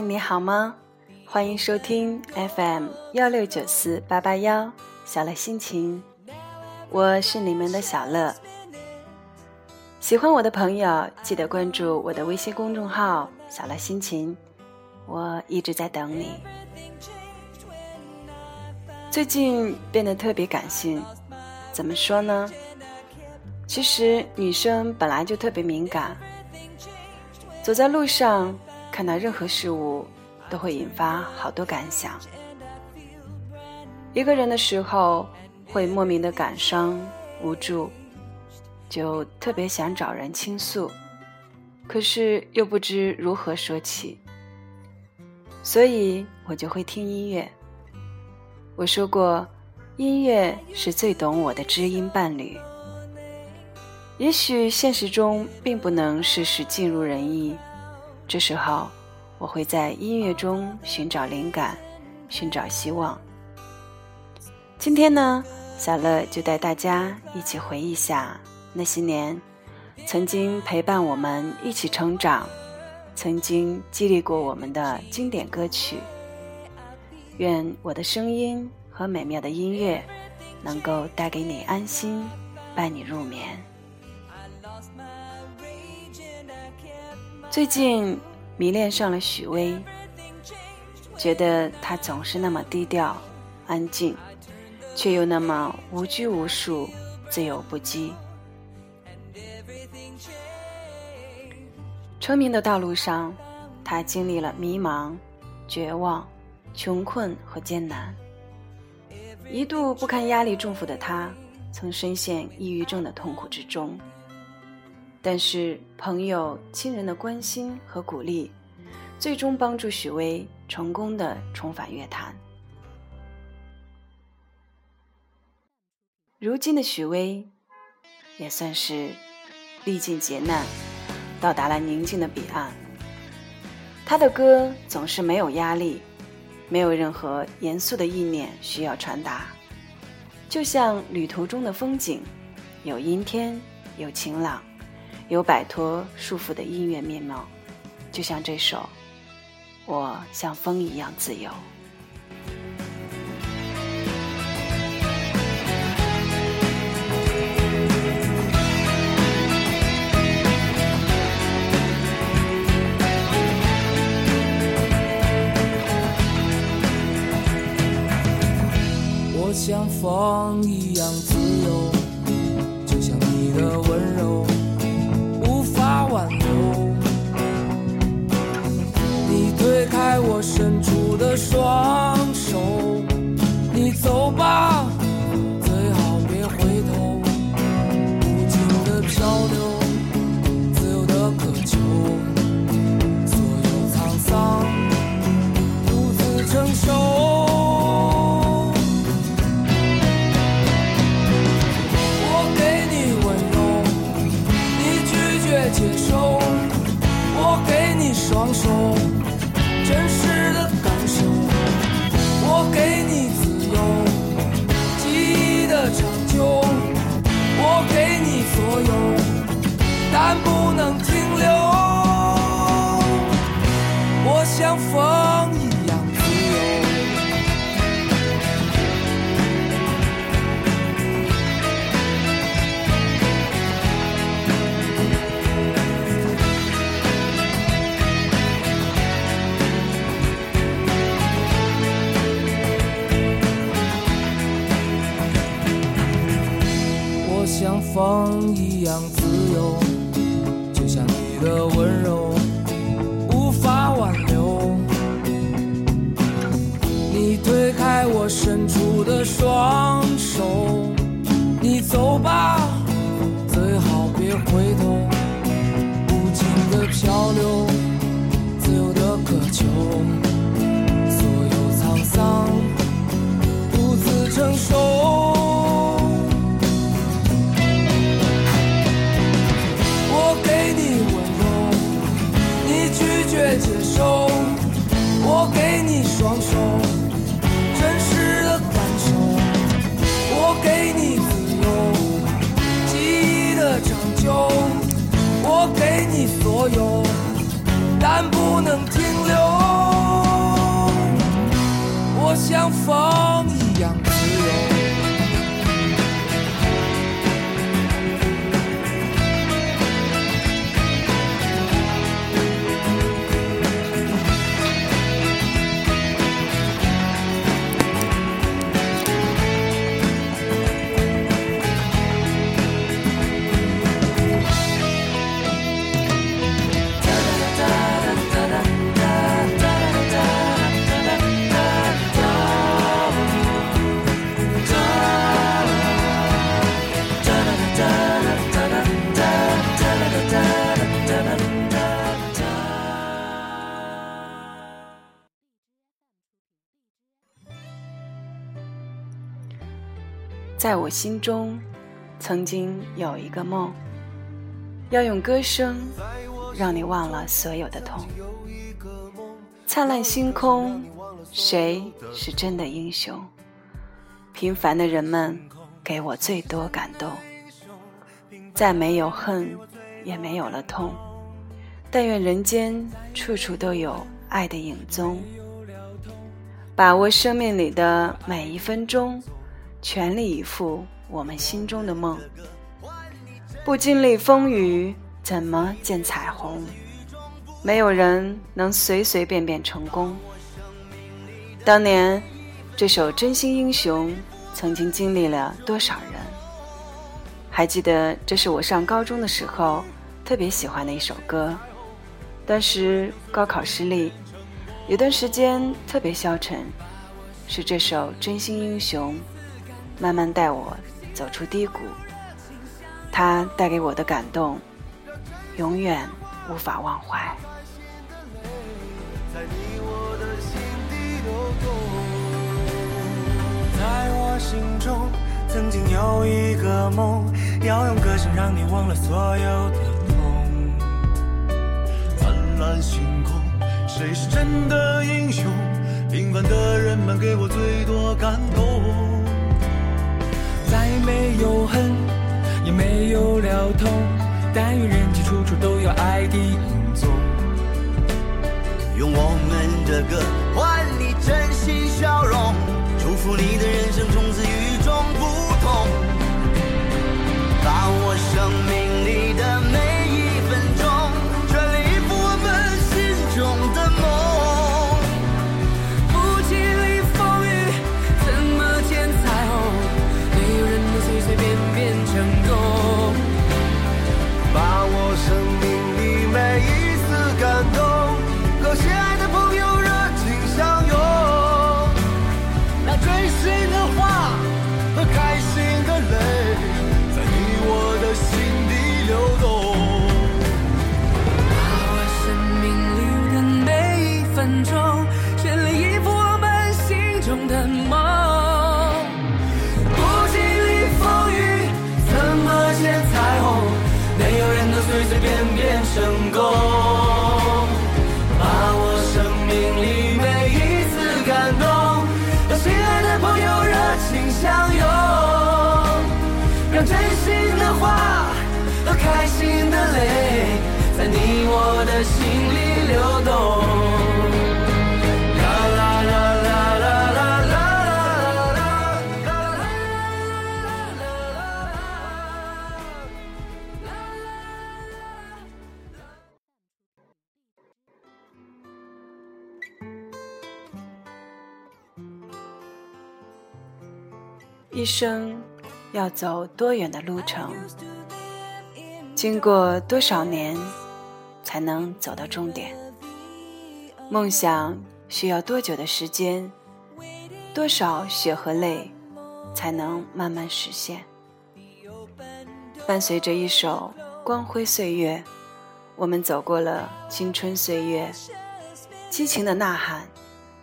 你好吗？欢迎收听 FM 幺六九四八八幺小乐心情，我是你们的小乐。喜欢我的朋友，记得关注我的微信公众号“小乐心情”，我一直在等你。最近变得特别感性，怎么说呢？其实女生本来就特别敏感，走在路上。看到任何事物，都会引发好多感想。一个人的时候，会莫名的感伤、无助，就特别想找人倾诉，可是又不知如何说起，所以我就会听音乐。我说过，音乐是最懂我的知音伴侣。也许现实中并不能事事尽如人意。这时候，我会在音乐中寻找灵感，寻找希望。今天呢，小乐就带大家一起回忆下那些年曾经陪伴我们一起成长、曾经激励过我们的经典歌曲。愿我的声音和美妙的音乐能够带给你安心，伴你入眠。最近迷恋上了许巍，觉得他总是那么低调、安静，却又那么无拘无束、自由不羁。成名的道路上，他经历了迷茫、绝望、穷困和艰难，一度不堪压力重负的他，曾深陷抑郁症的痛苦之中。但是，朋友、亲人的关心和鼓励，最终帮助许巍成功的重返乐坛。如今的许巍，也算是历尽劫难，到达了宁静的彼岸。他的歌总是没有压力，没有任何严肃的意念需要传达，就像旅途中的风景，有阴天，有晴朗。有摆脱束缚的音乐面貌，就像这首《我像风一样自由》。我像风一样自由，就像你的温柔。挽留，你推开我伸出的双手，你走吧。风一样自由，就像你的温柔无法挽留。你推开我伸出的双手，你走吧，最好别回头。无尽的漂流，双手真实的感受我给你自由记忆的长久我给你所有但不能停留。我像风在我心中，曾经有一个梦，要用歌声让你忘了所有的痛。灿烂星空，谁是真的英雄？平凡的人们给我最多感动。再没有恨，也没有了痛。但愿人间处处都有爱的影踪。把握生命里的每一分钟。全力以赴，我们心中的梦。不经历风雨，怎么见彩虹？没有人能随随便便成功。当年，这首《真心英雄》曾经经历了多少人？还记得，这是我上高中的时候特别喜欢的一首歌。当时高考失利，有段时间特别消沉，是这首《真心英雄》。慢慢带我走出低谷，它带给我的感动，永远无法忘怀。在我心中，曾经有一个梦，要用歌声让你忘了所有的痛。灿烂星空，谁是真的英雄？平凡的人们给我最多感动。没有恨，也没有了痛，但愿人间处处都有爱的影踪。用我们的歌换你真心笑容，祝福你的人我的心里流动一生要走多远的路程？经过多少年才能走到终点？梦想需要多久的时间？多少血和泪才能慢慢实现？伴随着一首《光辉岁月》，我们走过了青春岁月，激情的呐喊，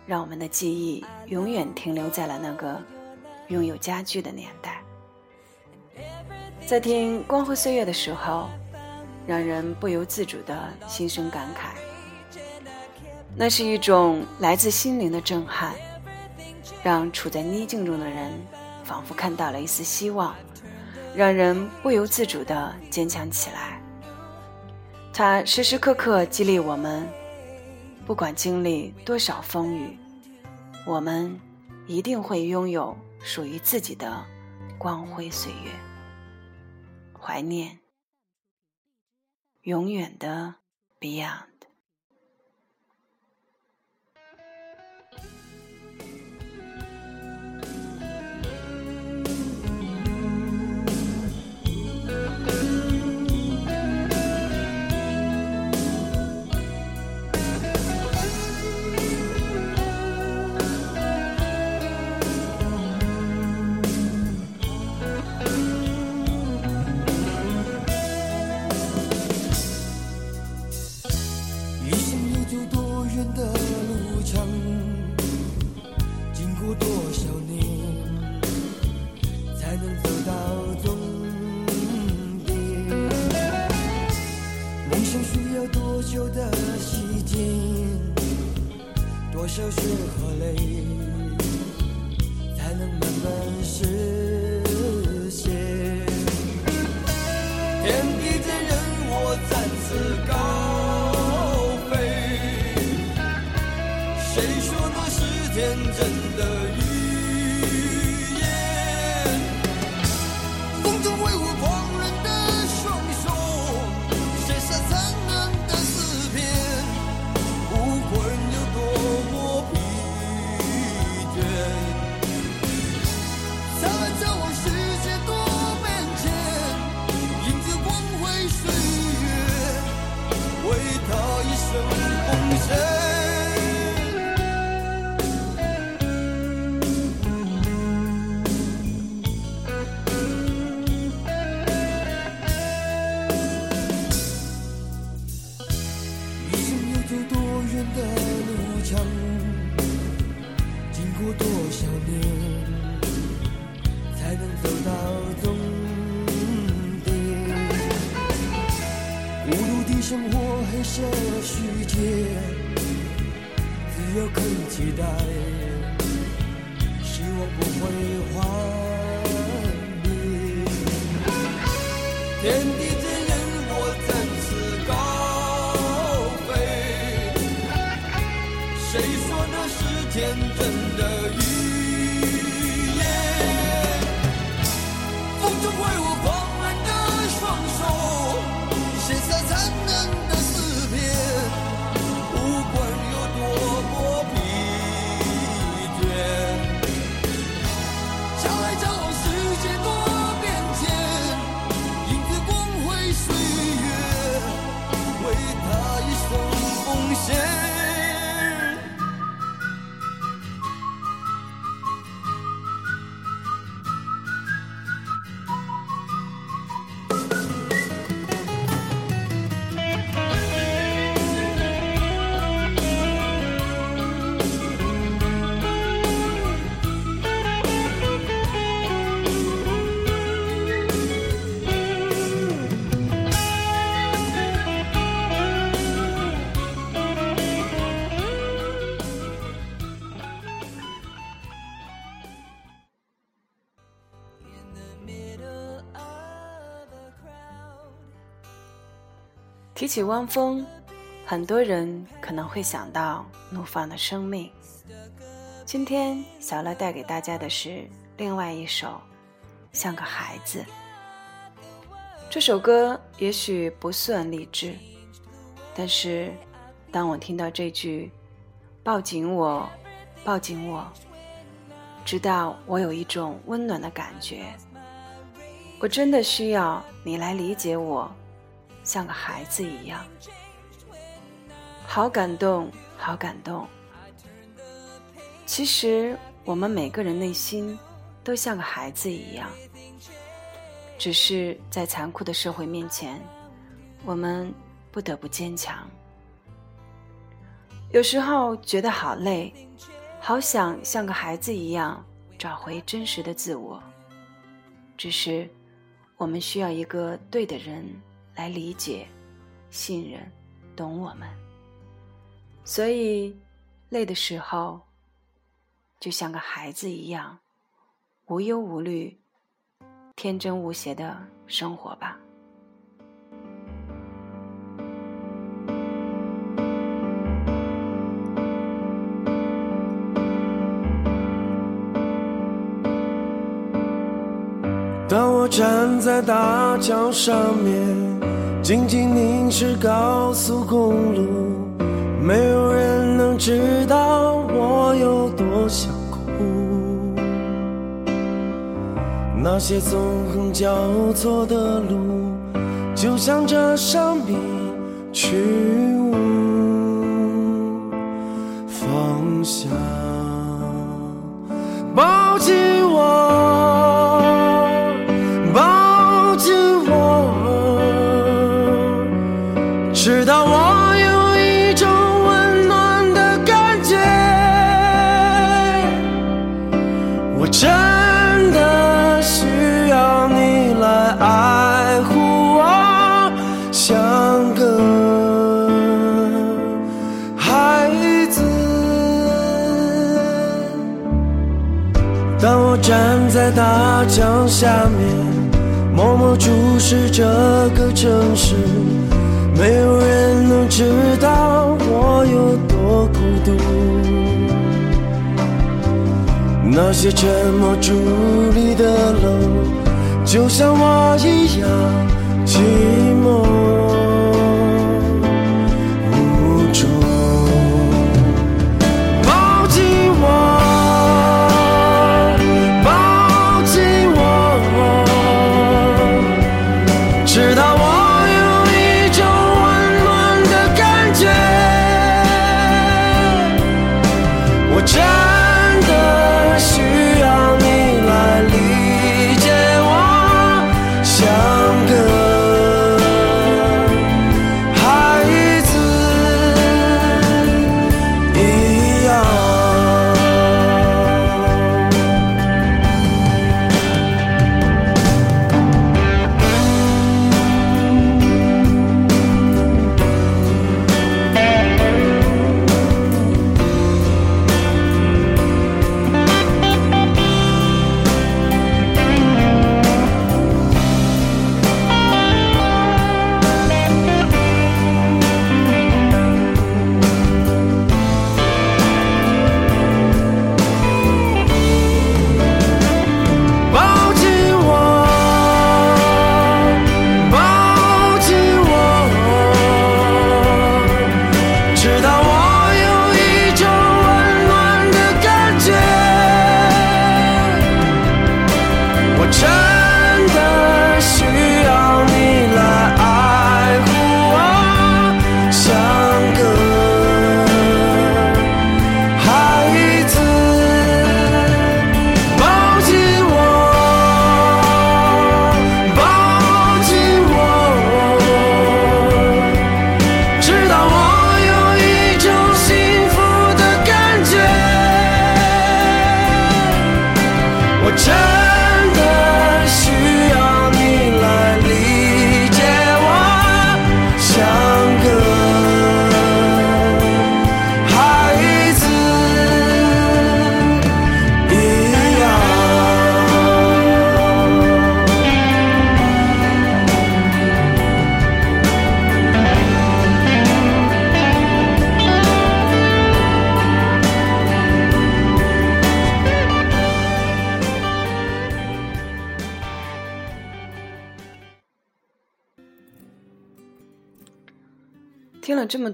让我们的记忆永远停留在了那个。拥有家具的年代，在听《光辉岁月》的时候，让人不由自主的心生感慨。那是一种来自心灵的震撼，让处在逆境中的人仿佛看到了一丝希望，让人不由自主的坚强起来。它时时刻刻激励我们，不管经历多少风雨，我们一定会拥有属于自己的光辉岁月。怀念，永远的 Beyond。天地间，任我展翅高飞。谁说那是天真 deserve 提起汪峰，很多人可能会想到怒放的生命。今天小乐带给大家的是另外一首《像个孩子》。这首歌也许不算励志，但是当我听到这句“抱紧我，抱紧我”，直到我有一种温暖的感觉。我真的需要你来理解我。像个孩子一样，好感动，好感动。其实我们每个人内心都像个孩子一样，只是在残酷的社会面前，我们不得不坚强。有时候觉得好累，好想像个孩子一样找回真实的自我。只是我们需要一个对的人。来理解、信任、懂我们，所以累的时候，就像个孩子一样，无忧无虑、天真无邪的生活吧。当我站在大桥上面，静静凝视高速公路，没有人能知道我有多想哭。那些纵横交错的路，就像这生命去无方向。抱紧在大江下面，默默注视这个城市，没有人能知道我有多孤独。那些沉默伫立的楼，就像我一样寂寞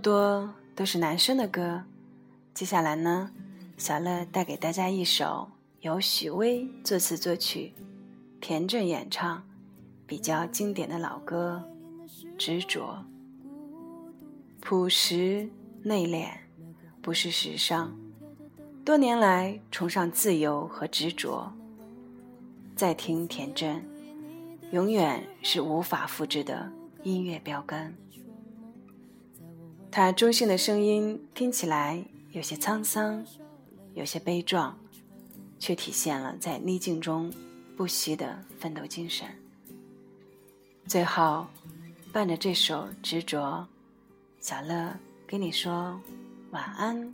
多都是男生的歌，接下来呢，小乐带给大家一首由许巍作词作曲，田震演唱，比较经典的老歌《执着》。朴实内敛，不是时尚，多年来崇尚自由和执着。再听田震，永远是无法复制的音乐标杆。他中性的声音听起来有些沧桑，有些悲壮，却体现了在逆境中不息的奋斗精神。最后，伴着这首《执着》，小乐跟你说晚安，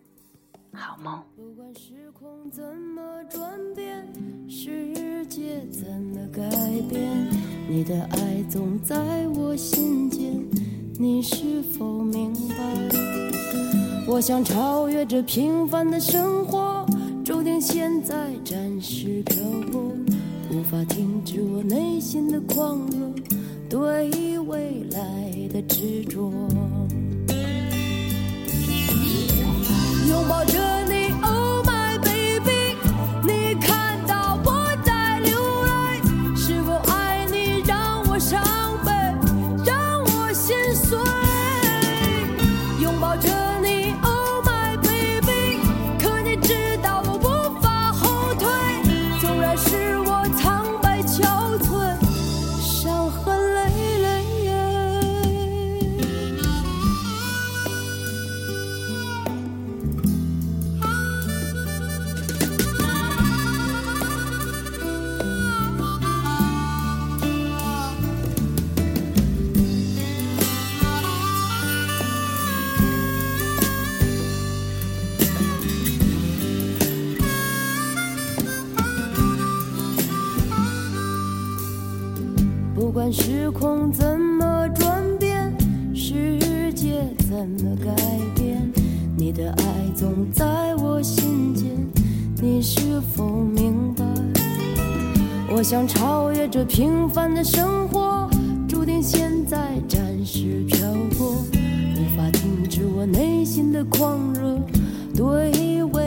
好梦。不管时空怎么转变，世界怎么改变，你的爱总在我心间，你是否明白？我想超越这平凡的生活，注定现在暂时漂泊，无法停止我内心的狂热，对未来的执着。拥抱着我想超越这平凡的生活，注定现在暂时漂泊，无法停止我内心的狂热，对未